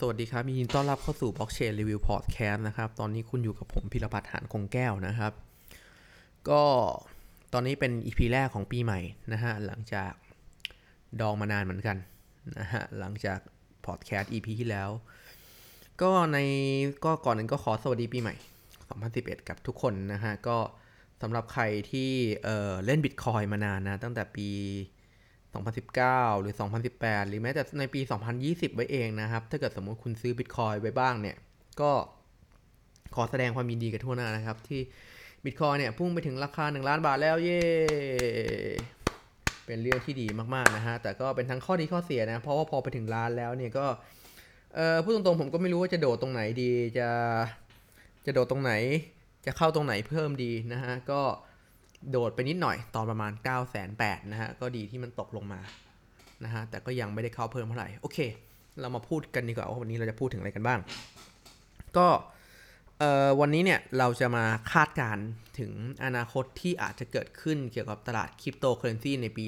สวัสดีครับยินดีต้อนรับเข้าสู่ Blockchain Review Podcast นะครับ ตอนนี้คุณอยู่กับผมพิรพัฒน์หานคงแก้วนะครับ ก็ตอนนี้เป็น EP แรกของปีใหม่นะฮะ หลังจากดองมานานเหมือนกันนะฮะ หลังจาก Podcast EP ที่แล้ว ก็ในก็ก่อนหนึ่งก็ขอสวัสดีปีใหม่ 2011 กับทุกคนนะฮะ ก็สำหรับใครที่เออเล่น Bitcoin มานานนะ ตั้งแต่ปี 2019 หรือ 2018 หรือแม้แต่ในปี 2020 ไว้เองนะครับ ถ้าเกิดสมมติคุณซื้อ Bitcoin ไว้บ้างเนี่ย ก็ขอแสดงความยินดีกับทั่วหน้านะครับ ที่ Bitcoin เนี่ยพุ่งไปถึงราคา 1 ล้านบาทแล้วเย้เป็นเรื่องที่ดีมากๆนะฮะ แต่ก็เป็นทั้งข้อดีข้อเสียนะ เพราะว่าพอไปถึงล้านแล้วเนี่ยก็เออพูดตรงๆผมก็ไม่รู้ว่าจะโดดตรงไหนดี จะจะโดดตรงไหน จะเข้าตรงไหนเพิ่มดีนะฮะ ก็ โดดไปนิดหน่อยตอนประมาณ 9 8 0 0 0นะฮะ ก็ดีที่มันตกลงมานะฮะ แต่ก็ยังไม่ได้เข้าเพิ่มเท่าไหร่ โอเค เรามาพูดกันดีกว่าว่าวันนี้เราจะพูดถึงอะไรกันบ้าง ก็เอ่อวันนี้เนี่ยเราจะมาคาดการณ์ถึงอนาคตที่อาจจะเกิดขึ้นเกี่ยวกับตลาดคริปโตเคอเรนซีในปี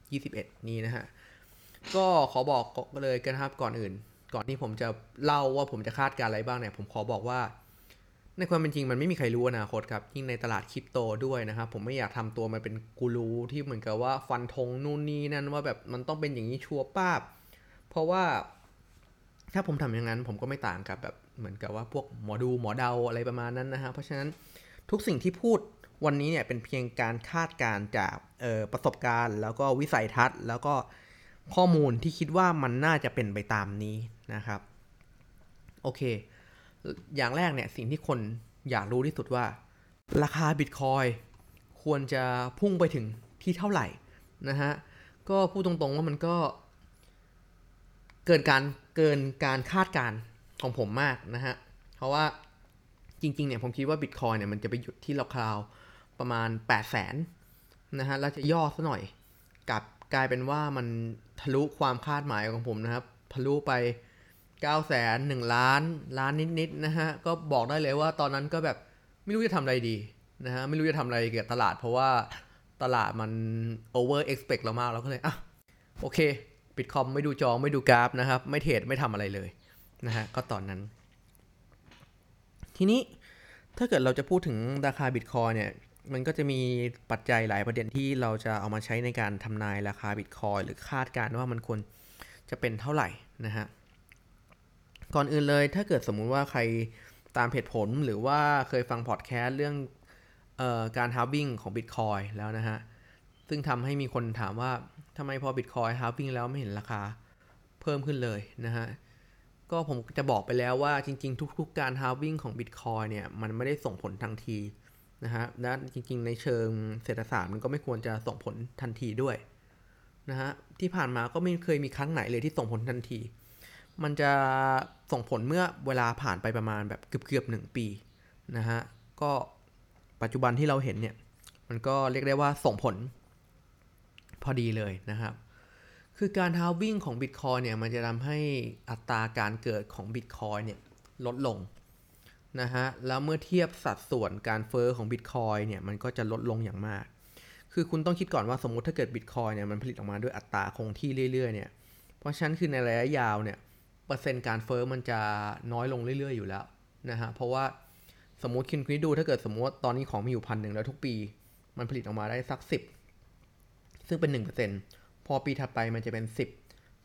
2021 นี้นะฮะ ก็ขอบอกเลยกันครับก่อนอื่น ก่อนที่ผมจะเล่าว่าผมจะคาดการณ์อะไรบ้างเนี่ย ผมขอบอกว่า ในความเป็นจริงมันไม่มีใครรู้อนาคตครับ ยิ่งในตลาดคริปโตด้วยนะครับ ผมไม่อยากทำตัวมาเป็นกูรูที่เหมือนกับว่าฟันธงนู่นนี่นั่นว่าแบบมันต้องเป็นอย่างนี้ชัวร์ป้าบ เพราะว่าถ้าผมทำอย่างนั้น ผมก็ไม่ต่างกับแบบเหมือนกับว่าพวกหมอดูหมอเดาอะไรประมาณนั้นนะฮะ เพราะฉะนั้นทุกสิ่งที่พูดวันนี้เนี่ยเป็นเพียงการคาดการณ์จากประสบการณ์ แล้วก็วิสัยทัศน์ แล้วก็ข้อมูลที่คิดว่ามันน่าจะเป็นไปตามนี้นะครับ โอเค อย่างแรกเนี่ยสิ่งที่คนอยากรู้ที่สุดว่า ราคาบิตคอยควรจะพุ่งไปถึงที่เท่าไหร่นะฮะ ก็พูดตรงๆว่ามันก็ เกินการเกินการคาดการของผมมากนะฮะ เพราะว่าจริงๆเนี่ยผมคิดว่าบิตคอยเนี่ยมันจะไปหยุดที่ราคาประมาณ 8 0 0แสนนะฮะ แล้วจะย่อซะหน่อยกลับกลายเป็นว่ามันทะลุความคาดหมายของผมนะครับ ทะลุไป 9 0 0แสนหนึ่งล้านล้านนิดๆนะฮะก็บอกได้เลยว่าตอนนั้นก็แบบไม่รู้จะทำอะไรดีนะฮะไม่รู้จะทำอะไรเกี่ยวกับตลาด เพราะว่าตลาดมัน over expect เรามากเราก็เลยอะโอเค ปิดคอมไม่ดูจอไม่ดูกราฟนะครับ ไม่เทรดไม่ทำอะไรเลยนะฮะก็ตอนนั้น ทีนี้ถ้าเกิดเราจะพูดถึงราคาบิตคอยเนี่ยมันก็จะมีปัจจัยหลายประเด็นที่เราจะเอามาใช้ในการทำนายราคาบิตคอยหรือคาดการณ์ว่ามันควรจะเป็นเท่าไหร่นะฮะ ก่อนอื่นเลยถ้าเกิดสมมุติว่าใครตามเพจผมหรือว่าเคยฟังพอดแคสต์เรื่องเออการ halving ของ Bitcoin แล้วนะฮะ ซึ่งทำให้มีคนถามว่าทำไมพอ Bitcoin halving แล้วไม่เห็นราคาเพิ่มขึ้นเลยนะฮะ ก็ผมจะบอกไปแล้วว่าจริง ๆ ทุก ๆ การ halving ของ Bitcoin เนี่ย มันไม่ได้ส่งผลทันทีนะฮะและจริง ๆ ในเชิงเศรษฐศาสตร์มันก็ไม่ควรจะส่งผลทันทีด้วยนะฮะที่ผ่านมาก็ไม่เคยมีครั้งไหนเลยที่ส่งผลทันที มันจะส่งผลเมื่อเวลาผ่านไปประมาณแบบเกือบๆหนึ่งปีนะฮะ ก็ปัจจุบันที่เราเห็นเนี่ย มันก็เรียกได้ว่าส่งผลพอดีเลยนะครับ คือการฮาวิ่งของ Bitcoin เนี่ย มันจะทำให้อัตราการเกิดของ Bitcoin เนี่ยลดลงนะฮะ แล้วเมื่อเทียบสัดส่วนการเฟอ้อของ Bitcoin เนี่ย มันก็จะลดลงอย่างมาก คือคุณต้องคิดก่อนว่าสมมติถ้าเกิด Bitcoin เนี่ย มันผลิตออกมาด้วยอัตราคงที่เรื่อยๆเนี่ย เพราะฉะนั้นคือในระยะยาวเนี่ย ปอร์เซ็นต์การเฟอ้อมันจะน้อยลงเรื่อยๆอยู่แล้วนะฮะเพราะว่าสมมติคิดคิดดูถ้าเกิดสมมติตอนนี้ของมีอยู่พันหนึ่งแล้วทุกปี มันผลิตออกมาได้สักสิบซึ่งเป็นหนึ่งเปอร์เซ็นต์พอปีถัดไปมันจะเป็นสิบ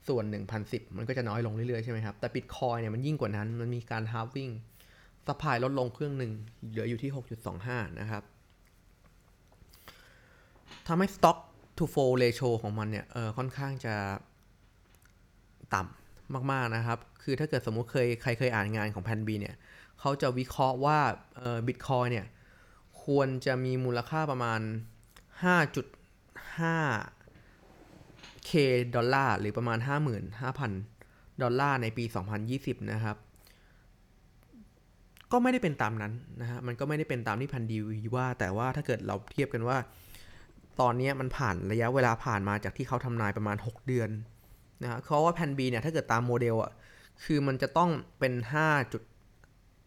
ส่วนหนึ่งพันสิบมันก็จะน้อยลงเรื่อยๆใช่ไหมครับแต่บิตคอยเนี่ยมันยิ่งกว่านั้นมันมีการ halving supply ลดลงครึ่งหนึ่งเหลืออยู่ที่ 6.25 นะครับทำให้ stock to flow ratio ของมันเนี่ยเออค่อนข้างจะต่ำ มาก ๆ นะครับ คือถ้าเกิดสมมุติเคยใครเคยอ่านงานของ Plan B เนี่ยเขาจะวิเคราะห์ว่าเออบิตคอยเนี่ย ควรจะมีมูลค่าประมาณ 5.5 k ดอลลาร์ หรือประมาณ 55,000 ดอลลาร์ในปี 2020 นะครับ ก็ไม่ได้เป็นตามนั้นนะฮะ มันก็ไม่ได้เป็นตามที่ Plan B ว่า แต่ว่าถ้าเกิดเราเทียบกันว่า ตอนนี้มันผ่านระยะเวลาผ่านมาจากที่เขาทำนายประมาณ 6 เดือน นะฮะเพราว่าแผ่น B เนี่ย ถ้าเกิดตามโมเดลอะ คือมันจะต้องเป็น5จุด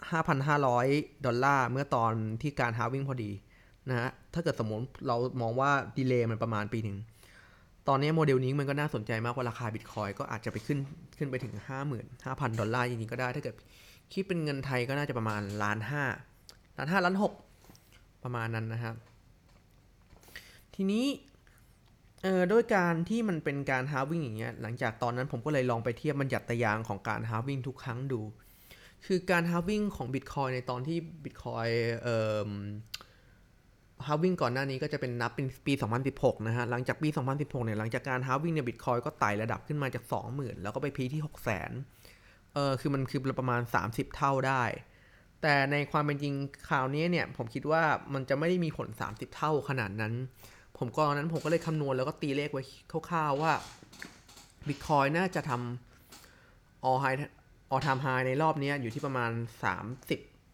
5,500 ดอลลาร์ เมื่อตอนที่การ halving พอดีนะฮะ ถ้าเกิดสมมติเรามองว่า delay มันประมาณปีหนึ่งตอนนี้โมเดลนี้มันก็น่าสนใจมากว่าราคาบิตคอยก็อาจจะไปขึ้นขึ้นไปถึง 55,000 ดอลลาร์จริงๆก็ได้ ถ้าเกิดคิดเป็นเงินไทยก็น่าจะประมาณล้านห้าล้านห้าล้านหกประมาณนั้นนะครับทีนี้ เออด้วยการที่มันเป็นการ halving อย่างเงี้ยหลังจากตอนนั้นผมก็เลยลองไปเทียบบัญญัติไตรยางศ์ของการ halving ทุกครั้งดู คือการ halving ของ Bitcoin ในตอนที่ Bitcoin เอ่อ halving ก่อนหน้านี้ก็จะเป็นนับเป็นปี 2016 นะฮะ หลังจากปี 2016 เนี่ย หลังจากการ halving เนี่ย Bitcoin ก็ไต่ระดับขึ้นมาจาก 20,000 แล้วก็ไป peak ที่ 600,000 เออคือมันคือประมาณ 30 เท่าได้ แต่ในความเป็นจริงคราวนี้เนี่ย ผมคิดว่ามันจะไม่ได้มีผล 30 เท่าขนาดนั้น ผมก็ตอนนั้นผมก็เลยคำนวณแล้วก็ตีเลขไว้คร่าวๆว่า Bitcoin น่าจะทำ all high all time high ในรอบนี้อยู่ที่ประมาณ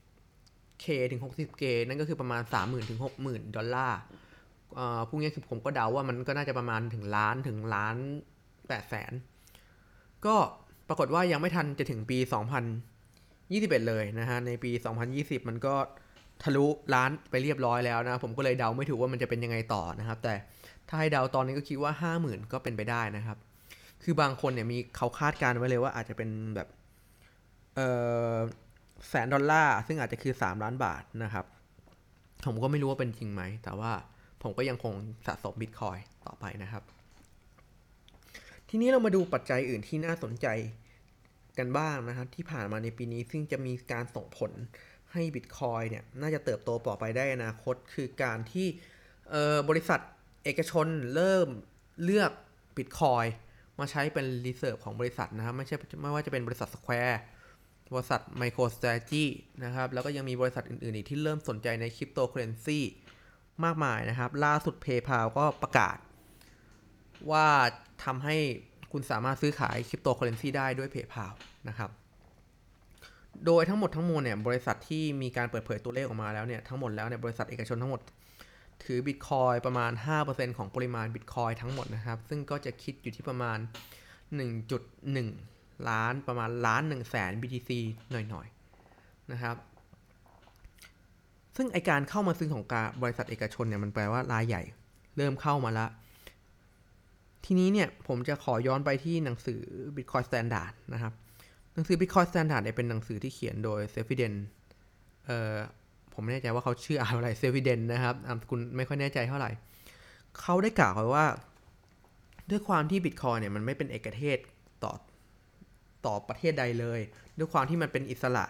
30 k ถึง 60 k นั่นก็คือประมาณ 30,000ถึง60,000 ดอลลาร์เอ่อพวกนี้คือผมก็เดาว่ามันก็น่าจะประมาณถึงล้านถึงล้าน8แสน ก็ปรากฏว่ายังไม่ทันจะถึงปี 2021 เลยนะฮะ ในปี 2020 มันก็ ทะลุล้านไปเรียบร้อยแล้วนะ ผมก็เลยเดาไม่ถูกว่ามันจะเป็นยังไงต่อนะครับ แต่ถ้าให้เดาตอนนี้ก็คิดว่า 50,000 ก็เป็นไปได้นะครับ คือบางคนเนี่ยมีเขาคาดการณ์ไว้เลยว่าอาจจะเป็นแบบเออแสนดอลลาร์ซึ่งอาจจะคือ 3 ล้านบาทนะครับ ผมก็ไม่รู้ว่าเป็นจริงไหม แต่ว่าผมก็ยังคงสะสมบิตคอยต่อไปนะครับ ทีนี้เรามาดูปัจจัยอื่นที่น่าสนใจกันบ้างนะครับ ที่ผ่านมาในปีนี้ซึ่งจะมีการส่งผล ให้บิตคอยเนี่ยน่าจะเติบโตต่อไปได้นอนาคต คือการที่บริษัทเอกชนเริ่มเลือกบิตคอยมาใช้เป็น reserve ของบริษัทนะครับ ไม่ใช่ไม่ว่าจะเป็นบริษัท Square บริษัท MicroStrategy นะครับ แล้วก็ยังมีบริษัทอื่น ๆ อีกที่เริ่มสนใจในคริปโตเคอเรนซีมากมายนะครับ ล่าสุด PayPal ก็ประกาศ ว่าทำให้คุณสามารถซื้อขายคริปโตเคอเรนซีได้ด้วย PayPal นะครับ โดยทั้งหมดทั้งมวลเนี่ยบริษัทที่มีการเปิดเผยตัวเลขออกมาแล้วเนี่ยทั้งหมดแล้วเนี่ยบริษัทเอกชนทั้งหมด ถือบิตคอยประมาณ 5%ของปริมาณบิตคอยทั้งหมดนะครับ ซึ่งก็จะคิดอยู่ที่ประมาณ 1.1 ล้านประมาณล้าน1แสน BTC หน่อยๆนะครับซึ่งไอการเข้ามาซื้อของการบริษัทเอกชนเนี่ยมันแปลว่ารายใหญ่ เริ่มเข้ามาละทีนี้เนี่ยผมจะขอย้อนไปที่หนังสือ Bitcoin Standard นะครับ หนังสือ Bitcoin Standard เนี่ยเป็นหนังสือที่เขียนโดย Saifedeanเอ่อผมไม่แน่ใจว่าเขาชื่ออะไร Saifedean นะครับนามสกุลไม่ค่อยแน่ใจเท่าไหร่ เขาได้กล่าวไว้ว่า ด้วยความที่ Bitcoin เนี่ยมันไม่เป็นเอกเทศต่อต่อประเทศใดเลย ด้วยความที่มันเป็นอิสระ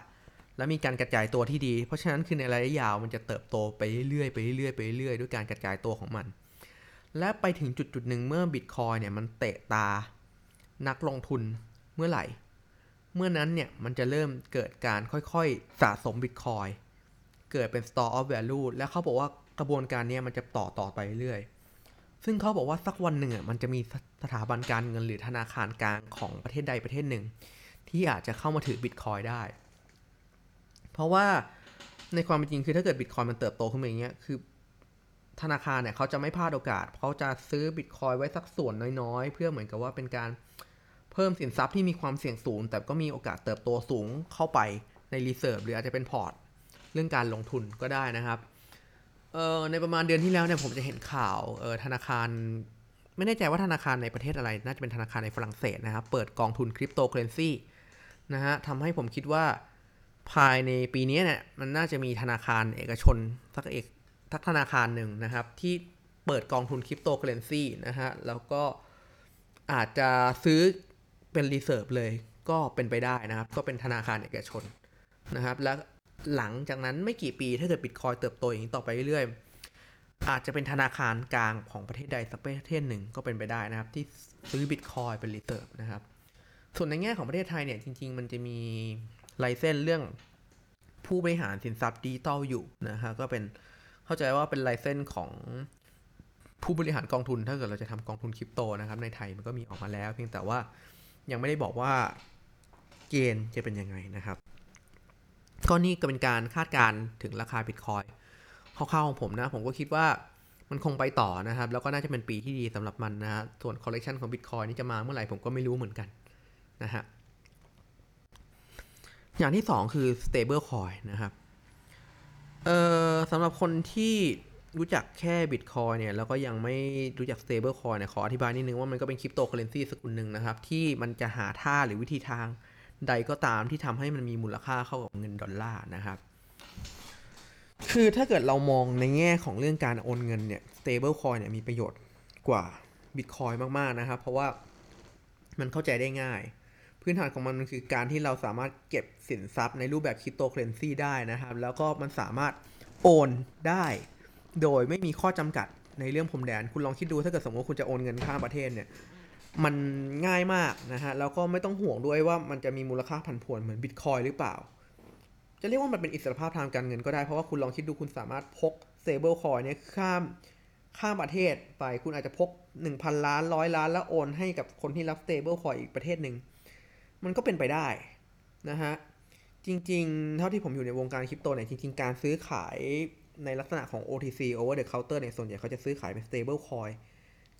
และมีการกระจายตัวที่ดี เพราะฉะนั้นคือในระยะยาวมันจะเติบโตไปเรื่อยๆไปเรื่อยๆไปเรื่อยๆด้วยการกระจายตัวของมัน และไปถึงจุดจุดหนึ่งเมื่อบิตคอยเนี่ยมันเตะตานักลงทุนเมื่อไหร่ เมื่อนั้นเนี่ยมันจะเริ่มเกิดการค่อยๆสะสมบิตคอยเกิดเป็น store of value และเขาบอกว่ากระบวนการนี้มันจะต่อต่อไปเรื่อยซึ่งเขาบอกว่าสักวันหนึ่งอะมันจะมีสถาบันการเงินหรือธนาคารกลางของประเทศใดประเทศหนึ่ง ที่อาจจะเข้ามาถือบิตคอยได้ เพราะว่าในความเป็นจริงคือถ้าเกิดบิตคอยมันเติบโตขึ้นมาอย่างเงี้ยคือ ธนาคารเนี่ยเขาจะไม่พลาดโอกาสเขาจะซื้อบิตคอยไว้สักส่วนน้อยๆ เพื่อเหมือนกับว่าเป็นการเพิ่มสินทรัพย์ที่มีความเสี่ยงสูง แต่ก็มีโอกาสเติบโตสูงเข้าไปใน reserve หรืออาจจะเป็นพอร์ตเรื่องการลงทุนก็ได้นะครับเอ่อในประมาณเดือนที่แล้วเนี่ยผมจะเห็นข่าวเอ่อธนาคาร ไม่แน่ใจว่าธนาคารในประเทศอะไร น่าจะเป็นธนาคารในฝรั่งเศสนะครับ เปิดกองทุนคริปโตเคอเรนซีนะฮะทำให้ผมคิดว่าภายในปีนี้เนี่ยมันน่าจะมีธนาคารเอกชนสักเอกสักธนาคารหนึ่งนะครับ ที่เปิดกองทุนคริปโตเคอเรนซีนะฮะแล้วก็อาจจะซื้อ เป็น reserve เลยก็เป็นไปได้นะครับ ก็เป็นธนาคารเอกชนนะครับ และหลังจากนั้นไม่กี่ปีถ้าเกิดบิตคอยน์เติบโตอย่างนี้ต่อไปเรื่อยๆ อาจจะเป็นธนาคารกลางของประเทศใดสักประเทศหนึ่งก็เป็นไปได้นะครับ ที่ซื้อบิตคอยน์เป็น reserve นะครับ ส่วนในแง่ของประเทศไทยเนี่ยจริง ๆ มันจะมีlicense เรื่องผู้บริหารสินทรัพย์ดิจิตอลอยู่นะฮะก็เป็นเข้าใจว่าเป็น license ของผู้บริหารกองทุน ถ้าเกิดเราจะทำกองทุนคริปโตนะครับในไทยมันก็มีออกมาแล้ว เพียงแต่ว่า ยังไม่ได้บอกว่าเกณฑ์จะเป็นยังไงนะครับก็นี่ก็เป็นการคาดการณ์ถึงราคาบิตคอยน์คร่าวๆของผมนะ ผมก็คิดว่ามันคงไปต่อนะครับ แล้วก็น่าจะเป็นปีที่ดีสำหรับมันนะฮะส่วน correction ของบิตคอยน์นี่จะมาเมื่อไหร่ผมก็ไม่รู้เหมือนกันนะฮะอย่างที่สองคือ stable coin นะครับ เอ่อสำหรับคนที่ รู้จักแค่บิตคอยน์เนี่ยแล้วก็ยังไม่รู้จัก stable coin เนี่ยขออธิบายนิดนึงว่ามันก็เป็นคริปโตเคอเรนซีสกุลหนึ่งนะครับ ที่มันจะหาท่าหรือวิธีทางใดก็ตามที่ทำให้มันมีมูลค่าเท่ากับเงินดอลลาร์นะครับ คือถ้าเกิดเรามองในแง่ของเรื่องการโอนเงินเนี่ย stable coin เนี่ยมีประโยชน์กว่า Bitcoin มากๆนะครับ เพราะว่ามันเข้าใจได้ง่าย พื้นฐานของมันมันคือการที่เราสามารถเก็บสินทรัพย์ในรูปแบบคริปโตเคอเรนซีได้นะครับ แล้วก็มันสามารถโอนได้ โดยไม่มีข้อจำกัดในเรื่องพรมแดน คุณลองคิดดูถ้าเกิดสมมติว่าคุณจะโอนเงินข้ามประเทศเนี่ยมันง่ายมากนะฮะแล้วก็ไม่ต้องห่วงด้วยว่ามันจะมีมูลค่าผันผวนเหมือนบิตคอยหรือเปล่า จะเรียกว่ามันเป็นอิสรภาพทางการเงินก็ได้เพราะว่าคุณลองคิดดูคุณสามารถพก stable coin เนี่ยข้ามข้ามประเทศไปคุณอาจจะพก 1,000 ล้านร้อยล้านแล้วโอนให้กับคนที่รับ stable coin อีกประเทศหนึ่งมันก็เป็นไปได้นะฮะจริงๆ เท่าที่ผมอยู่ในวงการคริปโตเนี่ยจริง ๆ การซื้อขาย ในลักษณะของ OTC over the counter เนี่ยส่วนใหญ่เขาจะซื้อขายเป็น stable coin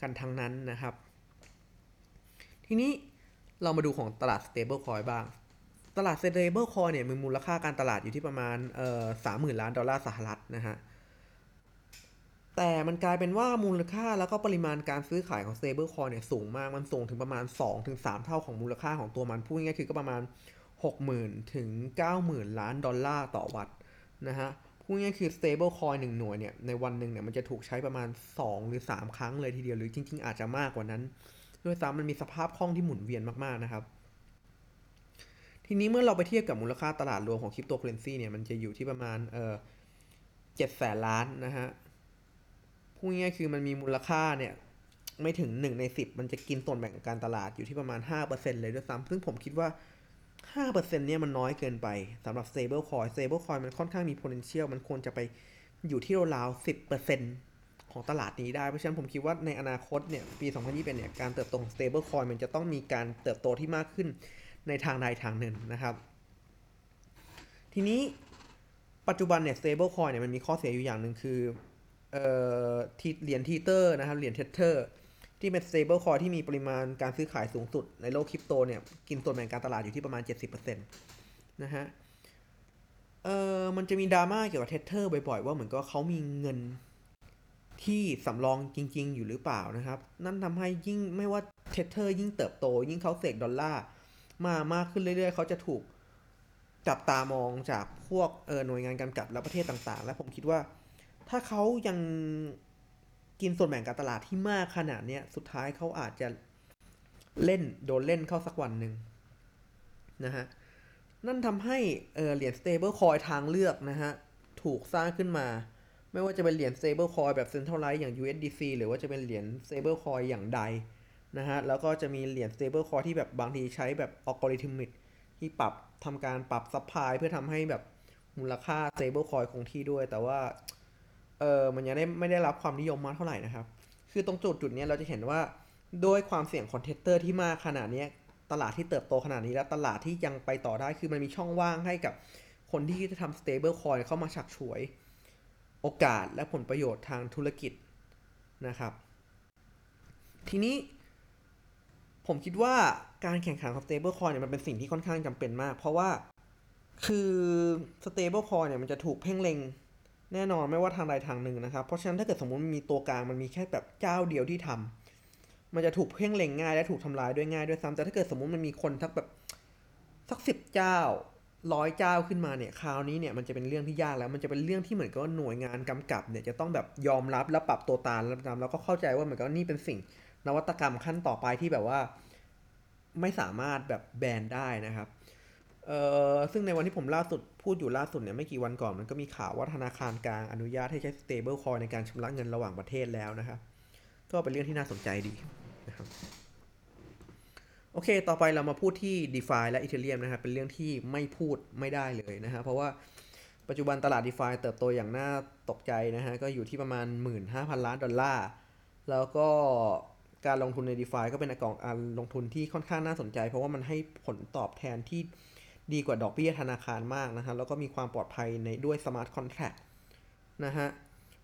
กันทั้งนั้นนะครับ ทีนี้เรามาดูของตลาด stable coin บ้าง ตลาด stable coin เนี่ยมีมูลค่าการตลาดอยู่ที่ประมาณเอ่อสามหมื่นล้านดอลลาร์สหรัฐนะฮะแต่มันกลายเป็นว่ามูลค่าแล้วก็ปริมาณการซื้อขายของ stable coin เนี่ยสูงมาก มันสูงถึงประมาณ 2-3 เท่าของมูลค่าของตัวมันพูดง่ายๆคือก็ประมาณ 60,000 ถึง 90,000 ล้านดอลลาร์ต่อวัตต์นะฮะ พูดง่ายคือ stable coin หนึ่งหน่วยเนี่ยในวันหนึ่งเนี่ยมันจะถูกใช้ประมาณ 2 หรือ 3 ครั้งเลยทีเดียวหรือจริง ๆ อาจจะมากกว่านั้นด้วยซ้ำมันมีสภาพคล่องที่หมุนเวียนมากๆนะครับ ทีนี้เมื่อเราไปเทียบกับมูลค่าตลาดรวมของคริปโตเคอเรนซีเนี่ยมันจะอยู่ที่ประมาณเออเจ็ดแสนล้านนะฮะพูดง่ายคือมันมีมูลค่าเนี่ยไม่ถึงหนึ่งในสิบมันจะกินส่วนแบ่งการตลาดอยู่ที่ประมาณห้าเปอร์เซ็นเลยด้วยซ้ำซึ่งผมคิดว่า ห้าเปอร์เซ็นเนี่ยมันน้อยเกินไปสำหรับ stable coin stable coin มันค่อนข้างมี potential มันควรจะไปอยู่ที่ราวๆสิบเปอร์เซ็นของตลาดนี้ได้ เพราะฉะนั้นผมคิดว่าในอนาคตเนี่ยปี 2021เนี่ยการเติบโตของ stable coin มันจะต้องมีการเติบโตที่มากขึ้นในทางใดทางหนึ่งนะครับ ทีนี้ปัจจุบันเนี่ย stable coin เนี่ยมันมีข้อเสียอยู่อย่างหนึ่งคือเอ่อเหรียญ Tether นะครับเหรียญ Tether ที่เป็น stable coin ที่มีปริมาณการซื้อขายสูงสุดในโลกคริปโตเนี่ย กินส่วนแบ่งการตลาดอยู่ที่ประมาณ 70%นะฮะ เออมันจะมีดราม่าเกี่ยวกับ Tether บ่อยๆ ว่าเหมือนก็เขามีเงินที่สำรองจริง ๆ อยู่หรือเปล่านะครับ นั่นทำให้ยิ่งไม่ว่า Tether ยิ่งเติบโต ยิ่งเขาเสกดอลลาร์มามากขึ้นเรื่อย ๆ เขาจะถูกจับตามองจากพวกเออหน่วยงานกำกับและประเทศต่างๆ และผมคิดว่า ถ้าเขายัง กินส่วนแบ่งการตลาดที่มากขนาดเนี้ยสุดท้ายเขาอาจจะเล่นโดนเล่นเข้าสักวันหนึ่งนะฮะนั่นทำให้เออเหรียญ stable coin ทางเลือกนะฮะถูกสร้างขึ้นมา ไม่ว่าจะเป็นเหรียญ stable coin แบบ centralized อย่าง USDC หรือว่าจะเป็นเหรียญ stable coin อย่างใดนะฮะแล้วก็จะมีเหรียญ stable coin ที่แบบบางทีใช้แบบ algorithmic ที่ปรับทำการปรับ supply เพื่อทำให้แบบมูลค่า stable coin คงที่ด้วย แต่ว่า เออมันยังได้ไม่ได้รับความนิยมมากเท่าไหร่นะครับ คือตรงจุดจุดนี้เราจะเห็นว่าด้วยความเสี่ยงของ Tether ที่มากขนาดนี้ตลาดที่เติบโตขนาดนี้และตลาดที่ยังไปต่อได้คือมันมีช่องว่างให้กับคนที่จะทำ stable coin เข้ามาฉักฉวย โอกาสและผลประโยชน์ทางธุรกิจนะครับ ทีนี้ผมคิดว่าการแข่งขันของ stable coin เนี่ยมันเป็นสิ่งที่ค่อนข้างจำเป็นมาก เพราะว่าคือ stable coin เนี่ยมันจะถูกเพ่งเล็ง แน่นอนไม่ว่าทางใดทางหนึ่งนะครับ เพราะฉะนั้นถ้าเกิดสมมติมันมีตัวกลางมันมีแค่แบบเจ้าเดียวที่ทำมันจะถูกเพ่งเล็งง่ายและถูกทำลายด้วยง่ายด้วยซ้ำแต่ถ้าเกิดสมมติมันมีคนทักแบบสักสิบเจ้าร้อยเจ้าขึ้นมาเนี่ยคราวนี้เนี่ยมันจะเป็นเรื่องที่ยากแล้วมันจะเป็นเรื่องที่เหมือนกับว่าหน่วยงานกำกับเนี่ยจะต้องแบบยอมรับและปรับตัวตามแล้วตามแล้วก็เข้าใจว่าเหมือนกับนี่เป็นสิ่งนวัตกรรมขั้นต่อไปที่แบบว่า ไม่สามารถแบบแบนได้นะครับ เอ่อซึ่งในวันที่ผมล่าสุดพูดอยู่ล่าสุดเนี่ยไม่กี่วันก่อนมันก็มีข่าวว่าธนาคารกลางอนุญาตให้ใช้ stable coin ในการชำระเงินระหว่างประเทศแล้วนะครับก็เป็นเรื่องที่น่าสนใจดีนะครับโอเค ต่อไปเรามาพูดที่ DeFi และ Ethereum นะครับ เป็นเรื่องที่ไม่พูดไม่ได้เลยนะฮะ เพราะว่าปัจจุบันตลาด DeFi เติบโตอย่างน่าตกใจนะฮะ ก็อยู่ที่ประมาณ 15,000 ล้านดอลลาร์ แล้วก็การลงทุนใน DeFi ก็เป็นกองการลงทุนที่ค่อนข้างน่าสนใจ เพราะว่ามันให้ผลตอบแทนที่ ดีกว่าดอกเบี้ยธนาคารมากนะฮะแล้วก็มีความปลอดภัยในด้วย Smart Contract นะฮะ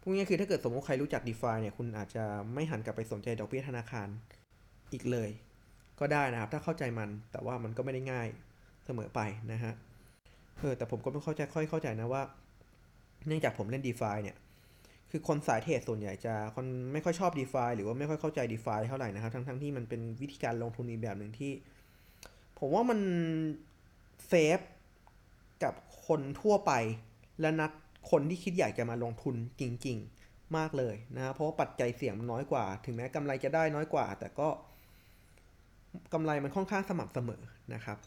พูดง่ายๆคือถ้าเกิดสมมติใครรู้จัก DeFi เนี่ยคุณอาจจะไม่หันกลับไปสนใจดอกเบี้ยธนาคารอีกเลย ก็ได้นะครับ ถ้าเข้าใจมันแต่ว่ามันก็ไม่ได้ง่ายเสมอไปนะฮะเออแต่ผมก็ไม่เข้าใจค่อยเข้าใจนะว่า เนื่องจากผมเล่น DeFi เนี่ยคือคนสายเทรดส่วนใหญ่จะคนไม่ค่อยชอบ d e f าหรือว่าไม่ค่อยเข้าใจ d e f าเท่าไหร่นะครับทั้งทั้งที่มันเป็นวิธีการลงทุนอีกแบบหนึ่งที่ ผมว่ามัน เซฟกับคนทั่วไป และนักคนที่คิดอยากจะมาลงทุนจริง ๆ มากเลยนะครับเพราะปัจจัยเสี่ยงน้อยกว่า ถึงแม้กำไรจะได้น้อยกว่า แต่ก็กำไรมันค่อนข้างสม่ำเสมอนะครับ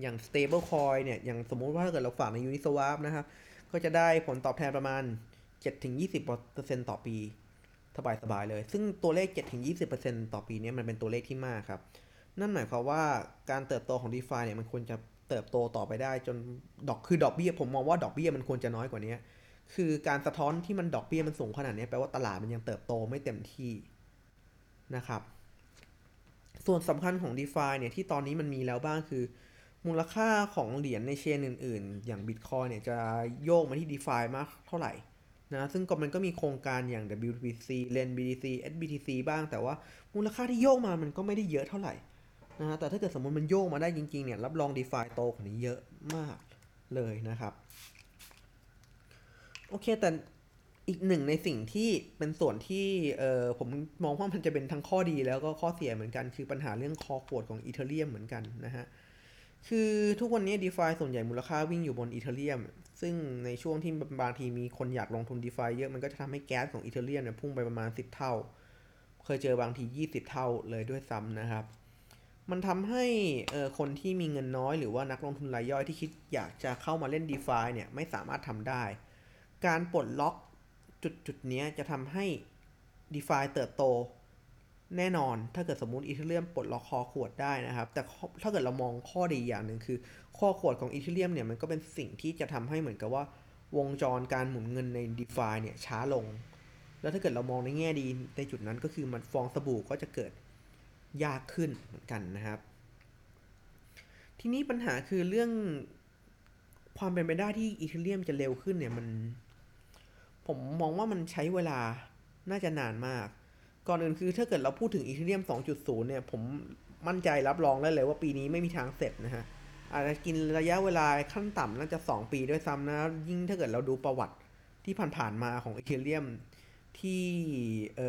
อย่าง stable coin เนี่ย อย่างสมมุติว่าถ้าเกิดเราฝากใน Uniswap นะครับ ก็จะได้ผลตอบแทนประมาณ 7-20%ต่อปีสบายๆเลย ซึ่งตัวเลข 7-20%ต่อปีเนี้มันเป็นตัวเลขที่มากครับ นั่นหมายความว่าการเติบโตของ d e f าเนี่ยมันควรจะเติบโตต่อไปได้จนดอกคือดอกเบี้ยผมมองว่าดอกเบี้ยมันควรจะน้อยกว่านี้คือการสะท้อนที่มันดอกเบี้ยมันสูงขนาดนี้แปลว่าตลาดมันยังเติบโตไม่เต็มที่นะครับ ส่วนสำคัญของ d e f าเนี่ยที่ตอนนี้มันมีแล้วบ้างคือ มูลค่าของเหรียญในเชนอื่น ๆ อย่าง Bitcoin เนี่ยจะโยกมาที่ d e f ามากเท่าไหร่นะซึ่งก็มันก็มีโครงการอย่าง WBTC LEN BTC SBTC บ้าง แต่ว่ามูลค่าที่โยกมามันก็ไม่ได้เยอะเท่าไหร่ นะฮะแต่ถ้าเกิดสมมติมันโยกมาได้จริงๆเนี่ยรับรอง d e f าโตกว่านี้เยอะมากเลยนะครับโอเคแต่อีกหนึ่งในสิ่งที่เป็นส่วนที่เออผมมองว่ามันจะเป็นทั้งข้อดีแล้วก็ข้อเสียเหมือนกัน คือปัญหาเรื่องคอขวดของอีเทเรียมเหมือนกันนะฮะคือทุกวันนี้ d e f าส่วนใหญ่มูลค่าวิ่งอยู่บนอีเทเรียมซึ่งในช่วงที่บางทีมีคนอยากลงทุน d e f าเยอะมันก็จะทำให้แก๊สของอีเทเรียมเนี่ยพุ่งไปประมาณ 10 เท่า เคยเจอบางที 20 เท่าเลยด้วยซ้ำนะครับ มันทำให้เออคนที่มีเงินน้อยหรือว่านักลงทุนรายย่อยที่คิดอยากจะเข้ามาเล่น d e f าเนี่ยไม่สามารถทำได้ การปลดล็อกจุดจุดนี้จะทำให้ d e f าเติบโตแน่นอน ถ้าเกิดสมมุติอีเทเรียมปลดล็อกคอขวดได้นะครับ แต่ถ้าเกิดเรามองข้อดีอย่างหนึ่งคือ ข้อขวดของอีเทเรียมเนี่ยมันก็เป็นสิ่งที่จะทำให้เหมือนกับว่าวงจรการหมุนเงินใน d e f าเนี่ยช้าลง แล้วถ้าเกิดเรามองในแง่ดีในจุดนั้นก็คือมันฟองสบู่ก็จะเกิด ยากขึ้นเหมือนกันนะครับ ทีนี้ปัญหาคือเรื่องความเป็นไปได้ที่อีเทเรียมจะเร็วขึ้นเนี่ยมัน ผมมองว่ามันใช้เวลาน่าจะนานมาก ก่อนอื่นคือถ้าเกิดเราพูดถึงอีเทเรียม 2.0 เนี่ย ผมมั่นใจรับรองได้เลยว่าปีนี้ไม่มีทางเสร็จนะฮะอาจจะกินระยะเวลาขั้นต่ำน่าจะ 2 ปีด้วยซ้ำนะ ยิ่งถ้าเกิดเราดูประวัติที่ผ่านๆมาของอีเทเรียมที่เ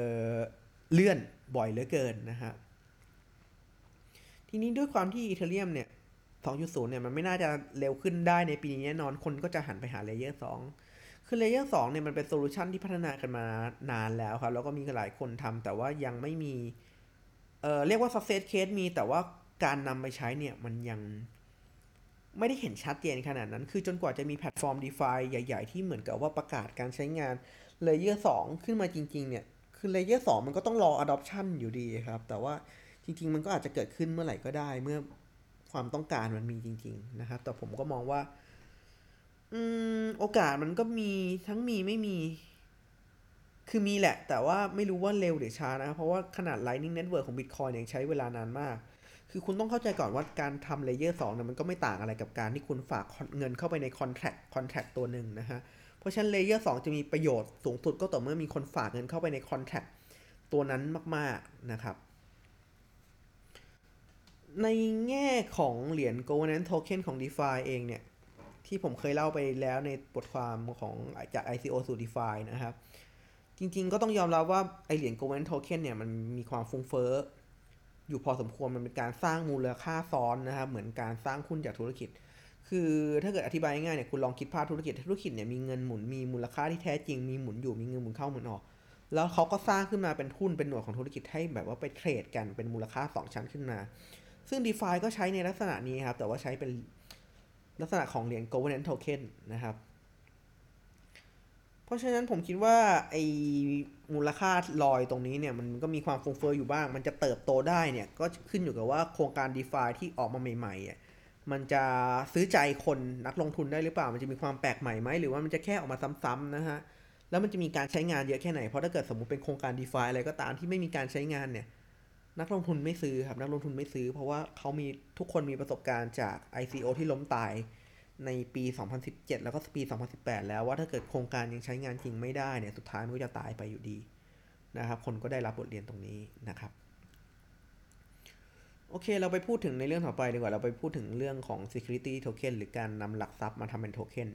เลื่อนบ่อยเหลือเกินนะฮะ ทีนี้ด้วยความที่ Ethereum เนี่ย 2.0 เนี่ยมันไม่น่าจะเร็วขึ้นได้ในปีนี้แน่นอน คนก็จะหันไปหา layer 2คือ layer 2เนี่ยมันเป็น solution ที่พัฒนากันมานานแล้วครับ แล้วก็มีหลายคนทำแต่ว่ายังไม่มี เอ่อ เรียกว่า success case มี แต่ว่าการนำไปใช้เนี่ยมันยังไม่ได้เห็นชัดเจนขนาดนั้น คือจนกว่าจะมีแพลตฟอร์ม DeFi ใหญ่ ๆ ที่เหมือนกับว่าประกาศการใช้งาน layer 2ขึ้นมาจริง ๆ เนี่ย คือ layer 2มันก็ต้องรอ adoption อยู่ดีครับ แต่ว่า จริง ๆ มันก็อาจจะเกิดขึ้นเมื่อไหร่ก็ได้ เมื่อความต้องการมันมีจริง ๆ นะครับ แต่ผมก็มองว่า อืม โอกาสมันก็มีทั้งมีไม่มี คือมีแหละ แต่ว่าไม่รู้ว่าเร็วหรือช้านะ เพราะว่าขนาด Lightning Network ของ Bitcoin ยังใช้เวลานานมาก คือคุณต้องเข้าใจก่อนว่าการทำ layer 2เนี่ยมันก็ไม่ต่างอะไรกับการที่คุณฝากเงินเข้าไปใน contract contract ตัวหนึ่งนะฮะ เพราะฉะนั้นเลเยอร์2จะมีประโยชน์สูงสุดก็ต่อเมื่อมีคนฝากเงินเข้าไปใน contract ตัวนั้นมาก ๆ นะครับ ในแง่ของเหรียญ governance token ของ DeFi เองเนี่ย ที่ผมเคยเล่าไปแล้วในบทความของจาก ICO สู่ DeFi นะครับ จริงๆ ก็ต้องยอมรับว่า ไอเหรียญ governance token เนี่ย มันมีความฟุ้งเฟ้ออยู่พอสมควรมันเป็นการสร้างมูลค่าซ้อนนะครับ เหมือนการสร้างหุ้นจากธุรกิจ คือถ้าเกิดอธิบายง่ายๆเนี่ยคุณลองคิดภาพธุรกิจธุรกิจเนี่ยมีเงินหมุนมีมูลค่าที่แท้จริงมีหมุนอยู่มีเงินหมุนเข้าหมุนออกแล้วเขาก็สร้างขึ้นมาเป็นหุ้นเป็นหน่วยของธุรกิจให้แบบว่าไปเทรดกันเป็นมูลค่า 2 ชั้นขึ้นมา ซึ่ง DeFi ก็ใช้ในลักษณะนี้ครับ แต่ว่าใช้เป็นลักษณะของเหรียญ governance token นะครับ เพราะฉะนั้นผมคิดว่าไอ้มูลค่าลอยตรงนี้เนี่ยมันก็มีความฟุ้งเฟ้ออยู่บ้าง มันจะเติบโตได้เนี่ยก็ขึ้นอยู่กับว่าโครงการ DeFi ที่ออกมาใหม่ๆอะมันจะซื้อใจคนนักลงทุนได้หรือเปล่า มันจะมีความแปลกใหม่ไหมหรือว่ามันจะแค่ออกมาซ้ำๆนะฮะ แล้วมันจะมีการใช้งานเยอะแค่ไหน เพราะถ้าเกิดสมมติเป็นโครงการ DeFi อะไรก็ตามที่ไม่มีการใช้งานเนี่ย นักลงทุนไม่ซื้อครับ นักลงทุนไม่ซื้อ เพราะว่าเขามีทุกคนมีประสบการณ์จาก ICO ที่ล้มตายในปี 2017 แล้วก็ปี 2018 แล้วว่าถ้าเกิดโครงการยังใช้งานจริงไม่ได้เนี่ยสุดท้ายมันก็จะตายไปอยู่ดีนะครับ คนก็ได้รับบทเรียนตรงนี้นะครับ โอเค เราไปพูดถึงในเรื่องต่อไปดีกว่า เราไปพูดถึงเรื่องของ security token หรือการนำหลักทรัพย์มาทำเป็นโทเค็น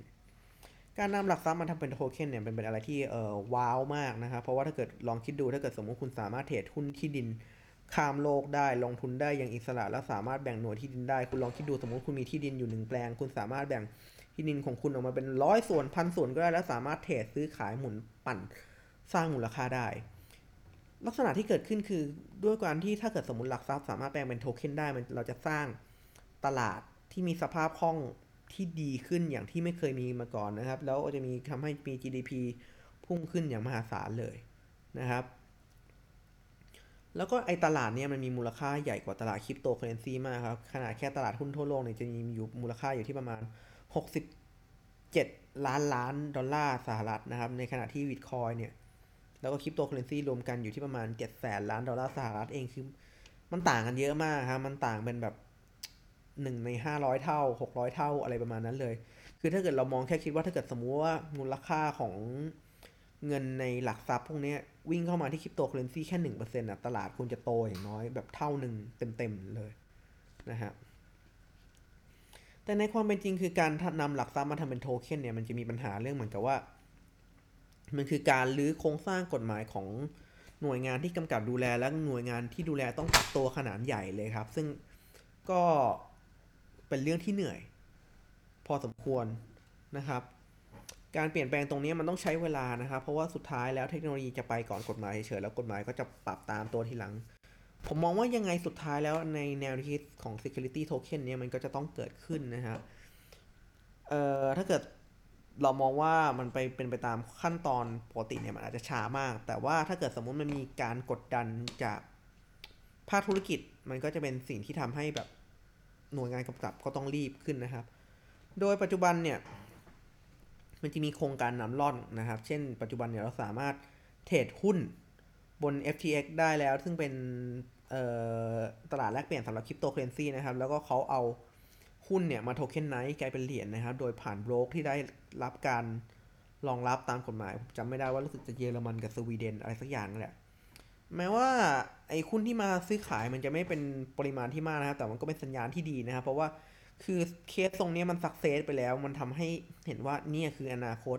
การนำหลักทรัพย์มาทำเป็นโทเค็นเนี่ยเป็นเป็นอะไรที่เอ่อว้าวมากนะครับ เพราะว่าถ้าเกิดลองคิดดูถ้าเกิดสมมติคุณสามารถเทรดหุ้นที่ดิน ข้ามโลกได้ลงทุนได้อย่างอิสระแล้วสามารถแบ่งหน่วยที่ดินได้ คุณลองคิดดูสมมติคุณมีที่ดินอยู่หนึ่งแปลง คุณสามารถแบ่งที่ดินของคุณออกมาเป็นร้อยส่วนพันส่วนก็ได้แล้วสามารถเทรดซื้อขายหมุนปั่นสร้างมูลค่าได้ ลักษณะที่เกิดขึ้นคือด้วยการที่ถ้าเกิดสมมติหลักทรัพย์สามารถแปลงเป็นโทเค็นได้มันเราจะสร้างตลาดที่มีสภาพคล่องที่ดีขึ้นอย่างที่ไม่เคยมีมาก่อนนะครับ แล้วจะมีทำให้มี GDP พุ่งขึ้นอย่างมหาศาลเลยนะครับ แล้วก็ไอ้ตลาดเนี่ยมันมีมูลค่าใหญ่กว่าตลาดคริปโตเคอเรนซีมากครับ ขนาดแค่ตลาดหุ้นทั่วโลกเนี่ยจะมีอยู่มูลค่าอยู่ที่ประมาณ 67 ล้านล้านดอลลาร์สหรัฐนะครับ ในขณะที่บิตคอยน์เนี่ย แล้วก็คริปโตเคอเรนซีรวมกันอยู่ที่ประมาณ7แสนล้านดอลลาร์สหรัฐเองคือ มันต่างกันเยอะมากครับ มันต่างเป็นแบบหนึ่งในห้าร้อยเท่าหกร้อยเท่าอะไรประมาณนั้นเลย คือถ้าเกิดเรามองแค่คิดว่าถ้าเกิดสมมุติว่ามูลค่าของ เงินในหลักทรัพย์พวกนี้วิ่งเข้ามาที่คริปโตเคอเรนซีแค่หนึ่งเปอร์เซ็นต์อะตลาดคุณจะโตอย่างน้อยแบบเท่าหนึ่งเต็มๆเลยนะฮะแต่ในความเป็นจริงคือการนำหลักทรัพย์มาทำเป็นโทเค็นเนี่ยมันจะมีปัญหาเรื่องเหมือนกับว่า มันคือการลื้อโครงสร้างกฎหมายของหน่วยงานที่กำกับดูแลและหน่วยงานที่ดูแลต้องปรับตัวขนาดใหญ่เลยครับ ซึ่งก็เป็นเรื่องที่เหนื่อย พอสมควรนะครับ การเปลี่ยนแปลงตรงนี้มันต้องใช้เวลานะครับ เพราะว่าสุดท้ายแล้วเทคโนโลยีจะไปก่อนกฎหมายเฉยๆแล้วกฎหมายก็จะปรับตามตัวทีหลัง ผมมองว่ายังไงสุดท้ายแล้วในแนวคิดของ security token เนี่ยมันก็จะต้องเกิดขึ้นนะฮะเอ่อถ้าเกิดเรามองว่ามันไปเป็นไปตามขั้นตอนปกติเนี่ยมันอาจจะช้ามาก แต่ว่าถ้าเกิดสมมุติมันมีการกดดันจากภาคธุรกิจมันก็จะเป็นสิ่งที่ทำให้แบบหน่วยงานกำกับก็ต้องรีบขึ้นนะครับ โดยปัจจุบันเนี่ย มันจะมีโครงการนำร่อนนะครับ เช่นปัจจุบันเนี่ยเราสามารถเทรดหุ้นบน FTX ได้แล้ว ซึ่งเป็นตลาดแลกเปลี่ยนสำหรับคริปโตเคอเรนซีนะครับ แล้วก็เขาเอาหุ้นเนี่ยมาโทเค็นไนท์กลายเป็นเหรียญนะครับ โดยผ่านโบรกที่ได้รับการรองรับตามกฎหมายผมจำไม่ได้ว่ารู้สึกจะเยอรมันกับสวีเดนอะไรสักอย่างแหละแม้ว่าไอ้หุ้นที่มาซื้อขายมันจะไม่เป็นปริมาณที่มากนะครับ แต่มันก็เป็นสัญญาณที่ดีนะครับ เพราะว่า คือเคสตรงนี้มันสักเซสไปแล้ว มันทำให้เห็นว่าเนี่ยคืออนาคต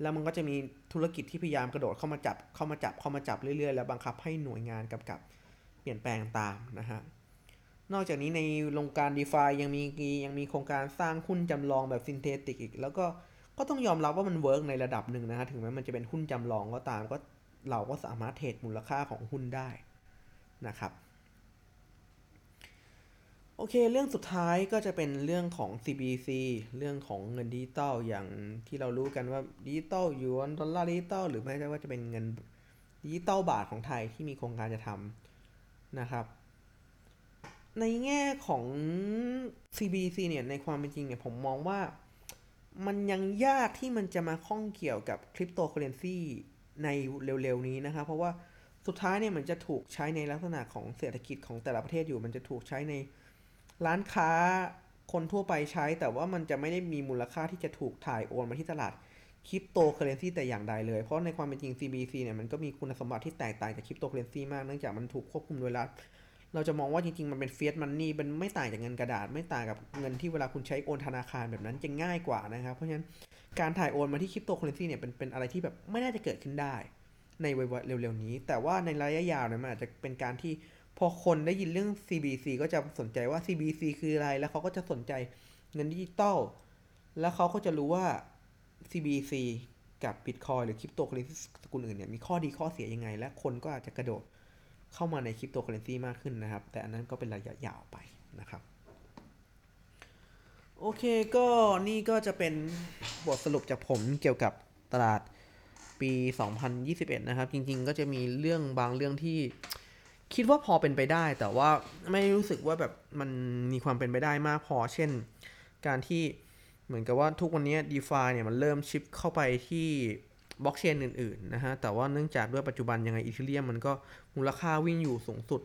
แล้วมันก็จะมีธุรกิจที่พยายามกระโดดเข้ามาจับเข้ามาจับเข้ามาจับเรื่อยๆ แล้วบังคับให้หน่วยงานกำกับเปลี่ยนแปลงตามนะฮะนอกจากนี้ในโรงการ d e f ายังมียังมีโครงการสร้างหุ้นจำลองแบบ synthetic อีก แล้วก็ก็ต้องยอมรับว่ามัน work ในระดับหนึ่งนะฮะถึงแม้มันจะเป็นหุ้นจำลองก็ตามก็เราก็สามารถเทรดมูลค่าของหุ้นได้นะครับ โอเค เรื่องสุดท้ายก็จะเป็นเรื่องของ CBC เรื่องของเงินดิจิตอลอย่างที่เรารู้กันว่าดิจิตอลหยวนดอลลาร์ดิจิตอลหรือไม่ใช่ว่าจะเป็นเงินดิจิตอลบาทของไทยที่มีโครงการจะทำนะครับ ในแง่ของ CBC เนี่ยในความเป็นจริงเนี่ยผมมองว่ามันยังยากที่มันจะมาข้องเกี่ยวกับคริปโตเคอเรนซีในเร็วๆนี้นะครับ เพราะว่าสุดท้ายเนี่ยมันจะถูกใช้ในลักษณะของเศรษฐกิจของแต่ละประเทศอยู่ มันจะถูกใช้ใน ร้านค้าคนทั่วไปใช้ แต่ว่ามันจะไม่ได้มีมูลค่าที่จะถูกถ่ายโอนมาที่ตลาดคริปโตเคอเรนซีแต่อย่างใดเลย เพราะในความเป็นจริง CBC เนี่ยมันก็มีคุณสมบัติที่แตกต่างจากคริปโตเคอเรนซีมากเนื่องจากมันถูกควบคุมโดยรัฐเราจะมองว่าจริงๆ มันเป็น fiat money มันไม่ต่างจากเงินกระดาษ ไม่ต่างกับเงินที่เวลาคุณใช้โอนธนาคารแบบนั้นจะง่ายกว่านะครับ เพราะฉะนั้นการถ่ายโอนมาที่คริปโตเคอเรนซีเนี่ยเป็นเป็นอะไรที่แบบไม่น่าจะเกิดขึ้นได้ ในเร็วๆนี้ แต่ว่าในระยะยาวเนี่ยมันอาจจะเป็นการที่ พอคนได้ยินเรื่อง CBC ก็จะสนใจว่า CBC คืออะไร แล้วเขาก็จะสนใจเงินดิจิตอล แล้วเขาก็จะรู้ว่า CBDC กับ Bitcoin หรือคริปโตเคอเรนซีสกุลอื่นเนี่ยมีข้อดีข้อเสียยังไง และคนก็อาจจะกระโดดเข้ามาในคริปโตเคอเรนซีมากขึ้นนะครับ แต่อันนั้นก็เป็นระยะยาวไปนะครับ โอเคก็นี่ก็จะเป็นบทสรุปจากผมเกี่ยวกับตลาดปี 2021 นะครับ จริงๆ ก็จะมีเรื่องบางเรื่องที่ คิดว่าพอเป็นไปได้ แต่ว่าไม่รู้สึกว่าแบบมันมีความเป็นไปได้มากพอ เช่น การที่เหมือนกับว่าทุกวันนี้ d e f าเนี่ยมันเริ่ม shift เข้าไปที่บล็อกเชนอื่นๆนะฮะ แต่ว่าเนื่องจากด้วยปัจจุบันยังไง Ethereum มันก็มูลค่าวิ่งอยู่สูงสุด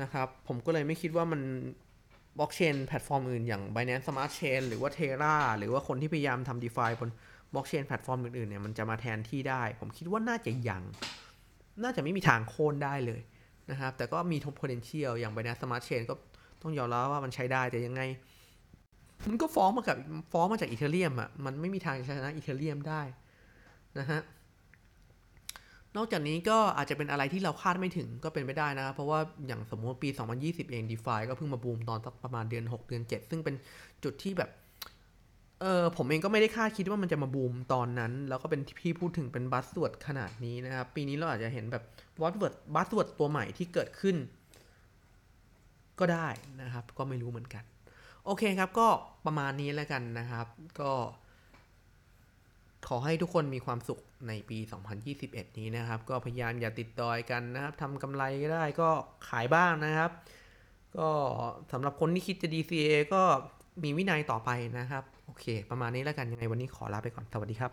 นะครับ ผมก็เลยไม่คิดว่ามันบล็อกเชนแพลตฟอร์มอื่นอย่าง Binance Smart Chain หรือว่า Terra หรือว่าคนที่พยายามทำ DeFi บนบล็อกเชนแพลตฟอร์มอื่นๆเนี่ยมันจะมาแทนที่ได้ ผมคิดว่าน่าจะยัง น่าจะไม่มีทางโค่นได้เลย นะครับ แต่ก็มีท potential อย่าง Binance Smart Chain ก็ต้องยอมรับว่ามันใช้ได้แต่ยังไง มันก็ฟ้องมากับฟ้องมาจากอีเทเรียมอะ มันไม่มีทางชนะอีเทเรียมได้นะฮะนอกจากนี้ก็อาจจะเป็นอะไรที่เราคาดไม่ถึงก็เป็นไปได้นะครับ เพราะว่าอย่างสมมติปี 2020 เอง DeFi ก็เพิ่งมาบูมตอนสักประมาณเดือน 6 เดือน 7 ซึ่งเป็นจุดที่แบบ เออผมเองก็ไม่ได้คาดคิดว่ามันจะมาบูมตอนนั้น แล้วก็เป็นที่พี่พูดถึงเป็นบัส w ว r d ขนาดนี้นะครับ ปีนี้เราอาจจะเห็นแบบบัส w ว r d บัส w ว r d ตัวใหม่ที่เกิดขึ้น ก็ได้นะครับ ก็ไม่รู้เหมือนกัน โอเคครับก็ประมาณนี้แล้วกันนะครับ ก็ ขอให้ทุกคนมีความสุขในปี 2021 นี้นะครับ ก็พยายามอย่าติดดอยกันนะครับทำกำไรก็ได้ก็ขายบ้างนะครับ ก็สำหรับคนที่คิดจะ DCA ก็มีวินัยต่อไปนะครับ โอเค ประมาณนี้แล้วกันยังไงวันนี้ขอลาไปก่อน สวัสดีครับ